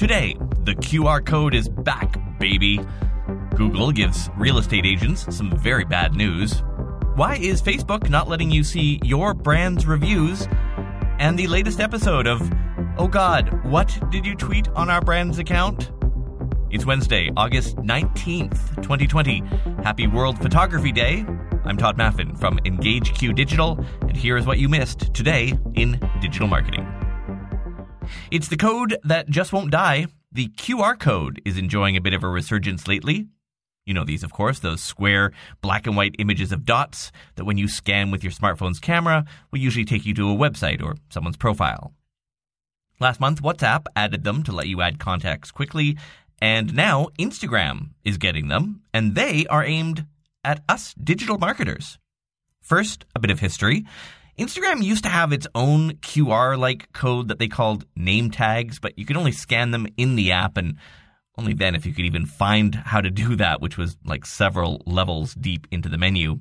Today, the QR code is back, baby. Google gives real estate agents some very bad news. Why is Facebook not letting you see your brand's reviews? And the latest episode of Oh God, what did you tweet on our brand's account? It's Wednesday, August 19th, 2020. Happy World Photography Day. I'm Tod Maffin from EngageQ Digital, and here is what you missed today in digital marketing. It's the code that just won't die. The QR code is enjoying a bit of a resurgence lately. You know these, of course, those square black and white images of dots that when you scan with your smartphone's camera will usually take you to a website or someone's profile. Last month, WhatsApp added them to let you add contacts quickly, and now Instagram is getting them, and they are aimed at us digital marketers. First, a bit of history. Instagram used to have its own QR like code that they called name tags, but you could only scan them in the app and only then if you could even find how to do that, which was like several levels deep into the menu.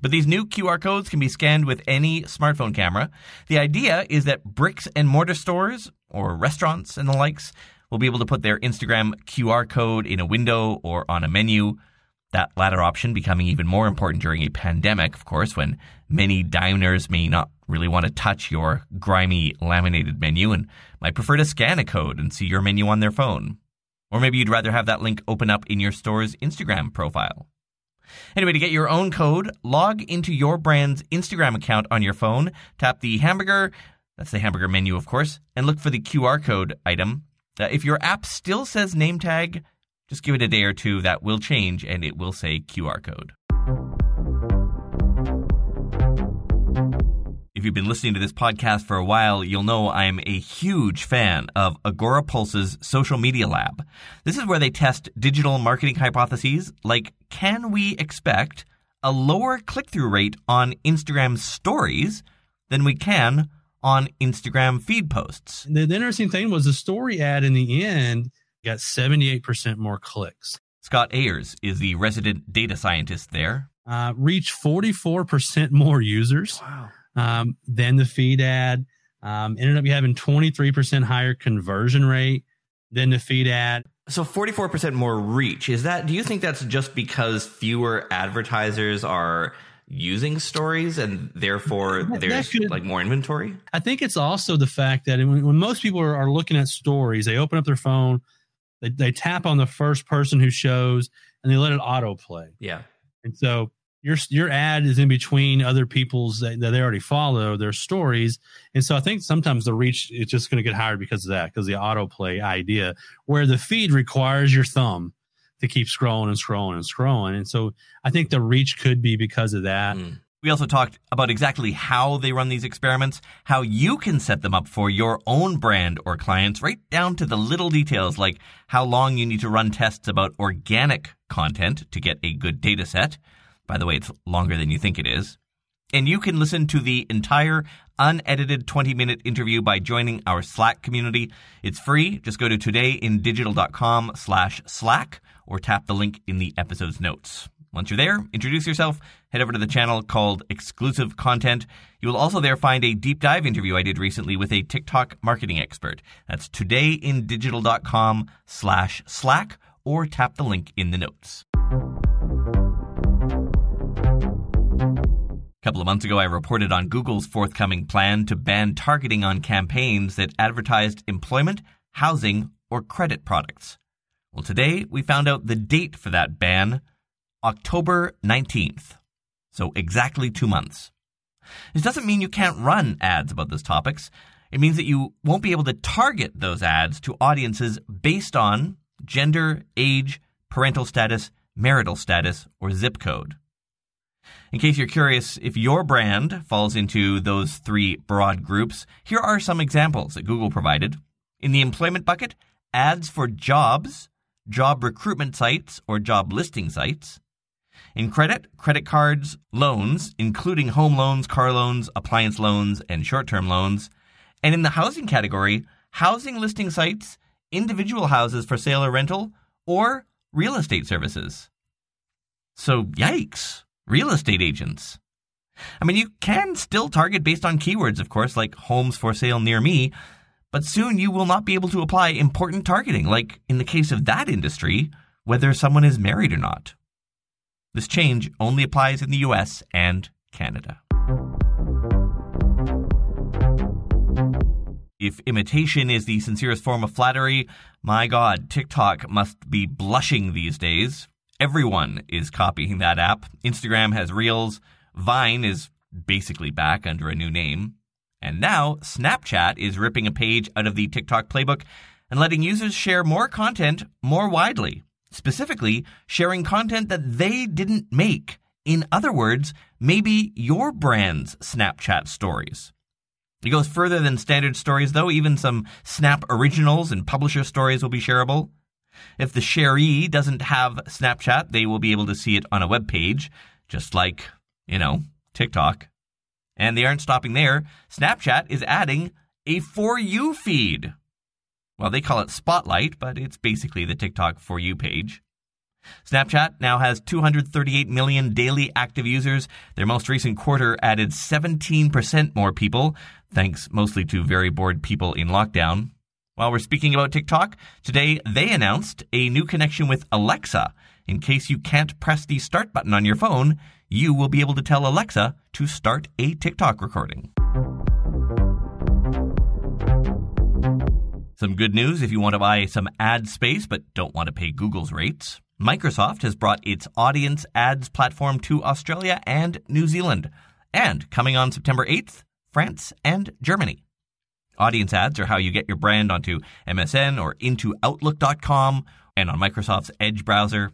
But these new QR codes can be scanned with any smartphone camera. The idea is that bricks and mortar stores or restaurants and the likes will be able to put their Instagram QR code in a window or on a menu. That latter option becoming even more important during a pandemic, of course, when many diners may not really want to touch your grimy laminated menu and might prefer to scan a code and see your menu on their phone. Or maybe you'd rather have that link open up in your store's Instagram profile. Anyway, to get your own code, log into your brand's Instagram account on your phone, tap the hamburger, that's the hamburger menu, of course, and look for the QR code item. Uh, if your app still says name tag, just give it a day or two, that will change and it will say QR code. If you've been listening to this podcast for a while, you'll know I'm a huge fan of Agorapulse's social media lab. This is where they test digital marketing hypotheses like can we expect a lower click through rate on Instagram stories than we can on Instagram feed posts? The, interesting thing was the story ad in the end got 78% more clicks. Scott Ayres is the resident data scientist there. Uh, reached 44% more users. Wow um, than the feed ad. Um, ended up having 23% higher conversion rate than the feed ad. So 44% more reach. Is that, do you think that's just because fewer advertisers are using stories and therefore there's could, like more inventory? I think it's also the fact that when, when most people are, are, looking at stories, they open up their phone, they, they tap on the first person who shows and they let it autoplay. Yeah. And so your your ad is in between other people's that, that they already follow their stories, and so I think sometimes the reach is just going to get higher because of that, because the autoplay idea, where the feed requires your thumb to keep scrolling and scrolling and scrolling, and so I think the reach could be because of that. Mm. We also talked about exactly how they run these experiments, how you can set them up for your own brand or clients, right down to the little details like how long you need to run tests about organic content to get a good data set by the way, it's longer than you think it is. And you can listen to the entire unedited 20 minute interview by joining our Slack community. It's free. Just go to todayindigital.com slash Slack or tap the link in the episode's notes. Once you're there, introduce yourself, head over to the channel called Exclusive Content. You will also there find a deep dive interview I did recently with a TikTok marketing expert. That's todayindigital.com slash Slack or tap the link in the notes. A couple of months ago, I reported on Google's forthcoming plan to ban targeting on campaigns that advertised employment, housing, or credit products. Well, today we found out the date for that ban October 19th. So exactly two months. This doesn't mean you can't run ads about those topics. It means that you won't be able to target those ads to audiences based on gender, age, parental status, marital status, or zip code. In case you're curious if your brand falls into those three broad groups, here are some examples that Google provided. In the employment bucket, ads for jobs, job recruitment sites, or job listing sites. In credit, credit cards, loans, including home loans, car loans, appliance loans, and short term loans. And in the housing category, housing listing sites, individual houses for sale or rental, or real estate services. So, yikes real estate agents. I mean, you can still target based on keywords, of course, like homes for sale near me, But soon you will not be able to apply important targeting, like in the case of that industry, whether someone is married or not. This change only applies in the US and Canada. If imitation is the sincerest form of flattery, my god, TikTok must be blushing these days. Everyone is copying that app. Instagram has Reels. Vine is basically back under a new name. And now Snapchat is ripping a page out of the TikTok playbook and letting users share more content more widely. Specifically, sharing content that they didn't make. In other words, maybe your brand's Snapchat stories. It goes further than standard stories, though. Even some Snap originals and publisher stories will be shareable. If the sharee doesn't have Snapchat, they will be able to see it on a web page, just like, you know, TikTok. And they aren't stopping there. Snapchat is adding a For You feed. Well, they call it Spotlight, but it's basically the TikTok For You page. Snapchat now has 238 million daily active users. Their most recent quarter added 17% more people, thanks mostly to very bored people in lockdown. While we're speaking about TikTok, today they announced a new connection with Alexa. In case you can't press the start button on your phone, you will be able to tell Alexa to start a TikTok recording. Some good news if you want to buy some ad space but don't want to pay Google's rates. Microsoft has brought its audience ads platform to Australia and New Zealand. And coming on September 8th, France and Germany. Audience ads are how you get your brand onto MSN or into Outlook.com and on Microsoft's Edge browser.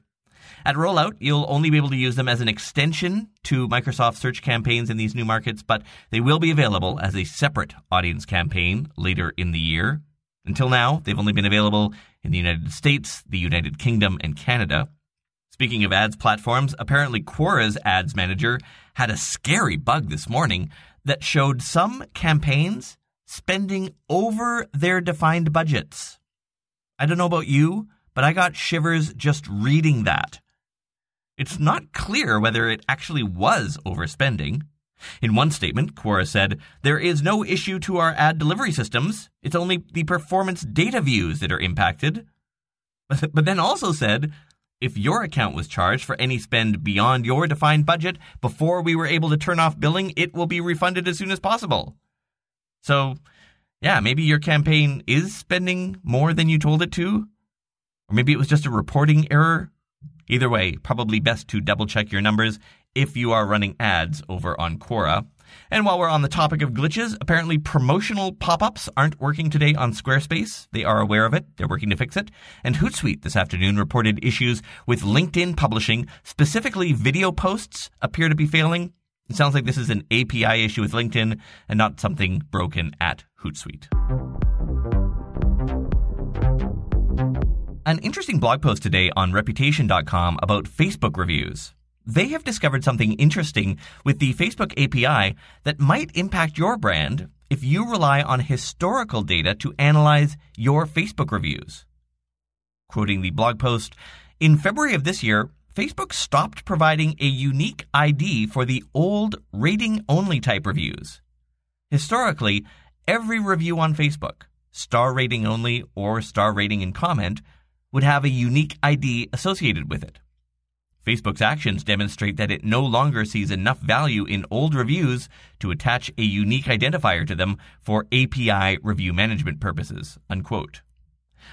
At rollout, you'll only be able to use them as an extension to Microsoft search campaigns in these new markets, but they will be available as a separate audience campaign later in the year. Until now, they've only been available in the United States, the United Kingdom, and Canada. Speaking of ads platforms, apparently Quora's ads manager had a scary bug this morning that showed some campaigns spending over their defined budgets. I don't know about you, but I got shivers just reading that. It's not clear whether it actually was overspending. In one statement, Quora said, There is no issue to our ad delivery systems. It's only the performance data views that are impacted. But then also said, if your account was charged for any spend beyond your defined budget before we were able to turn off billing, it will be refunded as soon as possible. So, yeah, maybe your campaign is spending more than you told it to. Or maybe it was just a reporting error. Either way, probably best to double check your numbers if you are running ads over on Quora. And while we're on the topic of glitches, apparently promotional pop-ups aren't working today on Squarespace. They are aware of it. They're working to fix it. And Hootsuite this afternoon reported issues with LinkedIn publishing. Specifically, video posts appear to be failing. It sounds like this is an API issue with LinkedIn and not something broken at Hootsuite. An interesting blog post today on reputation.com about Facebook reviews they have discovered something interesting with the Facebook API that might impact your brand if you rely on historical data to analyze your Facebook reviews. Quoting the blog post, in February of this year, Facebook stopped providing a unique ID for the old rating only type reviews. Historically, every review on Facebook, star rating only or star rating and comment, would have a unique ID associated with it. Facebook's actions demonstrate that it no longer sees enough value in old reviews to attach a unique identifier to them for API review management purposes. Unquote.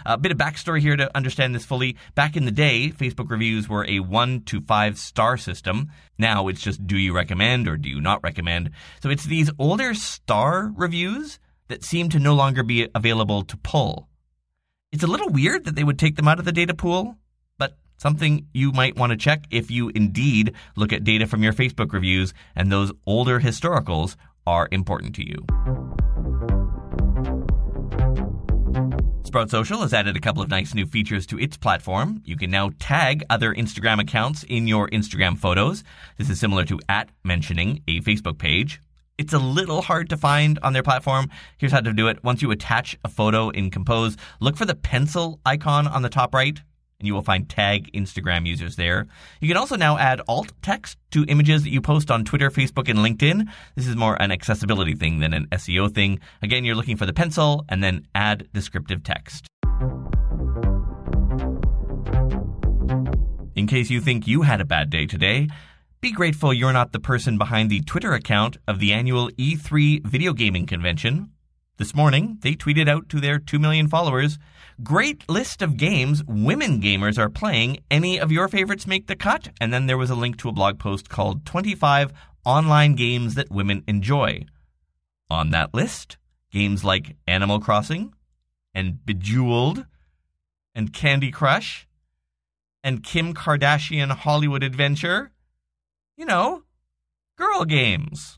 A bit of backstory here to understand this fully. Back in the day, Facebook reviews were a one to five star system. Now it's just do you recommend or do you not recommend. So it's these older star reviews that seem to no longer be available to pull. It's a little weird that they would take them out of the data pool, Something you might want to check if you indeed look at data from your Facebook reviews and those older historicals are important to you. Sprout Social has added a couple of nice new features to its platform. You can now tag other Instagram accounts in your Instagram photos. This is similar to at mentioning a Facebook page. It's a little hard to find on their platform. Here's how to do it. Once you attach a photo in Compose, look for the pencil icon on the top right and you will find tag Instagram users there. You can also now add alt text to images that you post on Twitter, Facebook, and LinkedIn. This is more an accessibility thing than an SEO thing. Again, you're looking for the pencil and then add descriptive text. In case you think you had a bad day today, be grateful you're not the person behind the Twitter account of the annual E3 video gaming convention. This morning, they tweeted out to their 2 million followers Great list of games women gamers are playing. Any of your favorites make the cut? And then there was a link to a blog post called 25 Online Games That Women Enjoy. On that list, games like Animal Crossing and Bejeweled and Candy Crush and Kim Kardashian Hollywood Adventure. You know, girl games.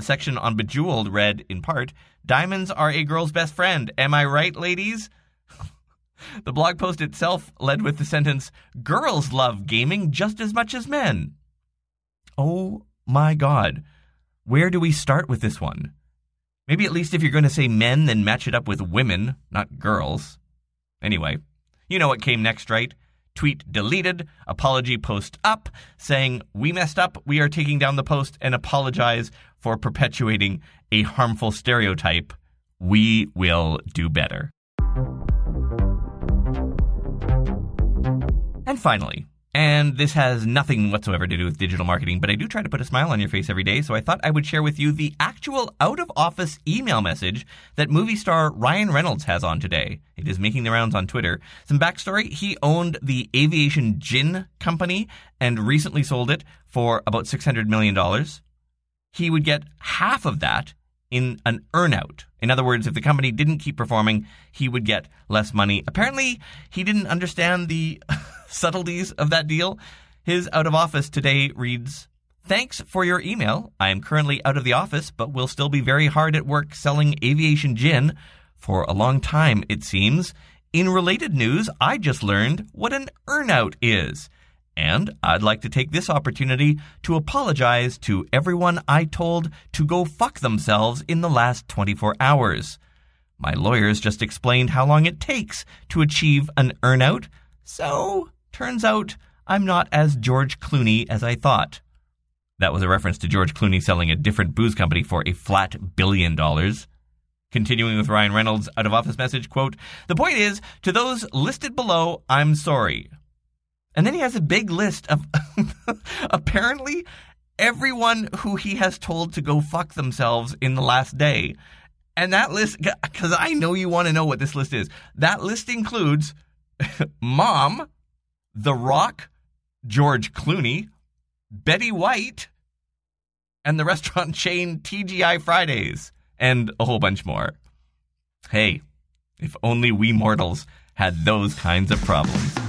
The section on Bejeweled read, in part, Diamonds are a girl's best friend. Am I right, ladies? the blog post itself led with the sentence Girls love gaming just as much as men. Oh my god. Where do we start with this one? Maybe at least if you're going to say men, then match it up with women, not girls. Anyway, you know what came next, right? Tweet deleted, apology post up, saying, We messed up, we are taking down the post and apologize for perpetuating a harmful stereotype. We will do better. And finally, and this has nothing whatsoever to do with digital marketing, but I do try to put a smile on your face every day, so I thought I would share with you the actual out of office email message that movie star Ryan Reynolds has on today. It is making the rounds on Twitter. Some backstory he owned the aviation gin company and recently sold it for about $600 million. He would get half of that in an earnout. In other words, if the company didn't keep performing, he would get less money. Apparently, he didn't understand the subtleties of that deal. His out of office today reads Thanks for your email. I am currently out of the office, but will still be very hard at work selling aviation gin for a long time, it seems. In related news, I just learned what an earnout is. And I'd like to take this opportunity to apologize to everyone I told to go fuck themselves in the last 24 hours. My lawyers just explained how long it takes to achieve an earnout, so turns out I'm not as George Clooney as I thought. That was a reference to George Clooney selling a different booze company for a flat billion dollars. Continuing with Ryan Reynolds' out of office message, quote, The point is, to those listed below, I'm sorry. And then he has a big list of apparently everyone who he has told to go fuck themselves in the last day. And that list, because I know you want to know what this list is, that list includes Mom, The Rock, George Clooney, Betty White, and the restaurant chain TGI Fridays, and a whole bunch more. Hey, if only we mortals had those kinds of problems.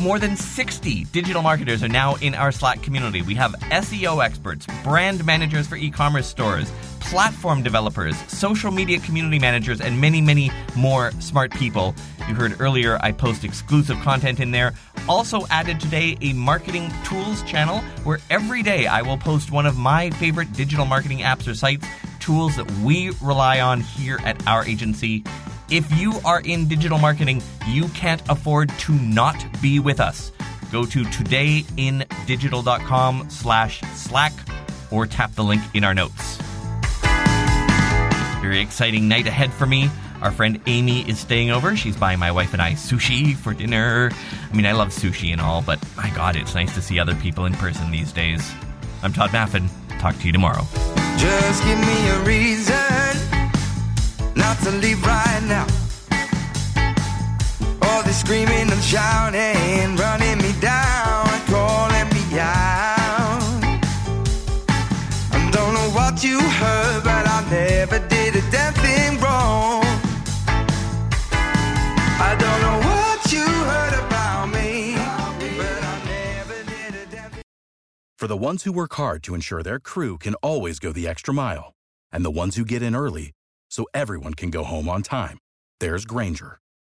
More than 60 digital marketers are now in our Slack community. We have SEO experts, brand managers for e commerce stores, platform developers, social media community managers, and many, many more smart people. You heard earlier I post exclusive content in there. Also added today a marketing tools channel where every day I will post one of my favorite digital marketing apps or sites, tools that we rely on here at our agency. If you are in digital marketing, you can't afford to not be with us. Go to todayindigital.com slash slack or tap the link in our notes. Very exciting night ahead for me. Our friend Amy is staying over. She's buying my wife and I sushi for dinner. I mean, I love sushi and all, but my God, it's nice to see other people in person these days. I'm Tod Maffin. Talk to you tomorrow. Just give me a reason not to leave right screaming and shouting, running me down, calling me out. I don't know what you heard, but I never did a damn thing wrong. I don't know what you heard about me, but I never did a damn thing. For the ones who work hard to ensure their crew can always go the extra mile, and the ones who get in early so everyone can go home on time, there's Grainger,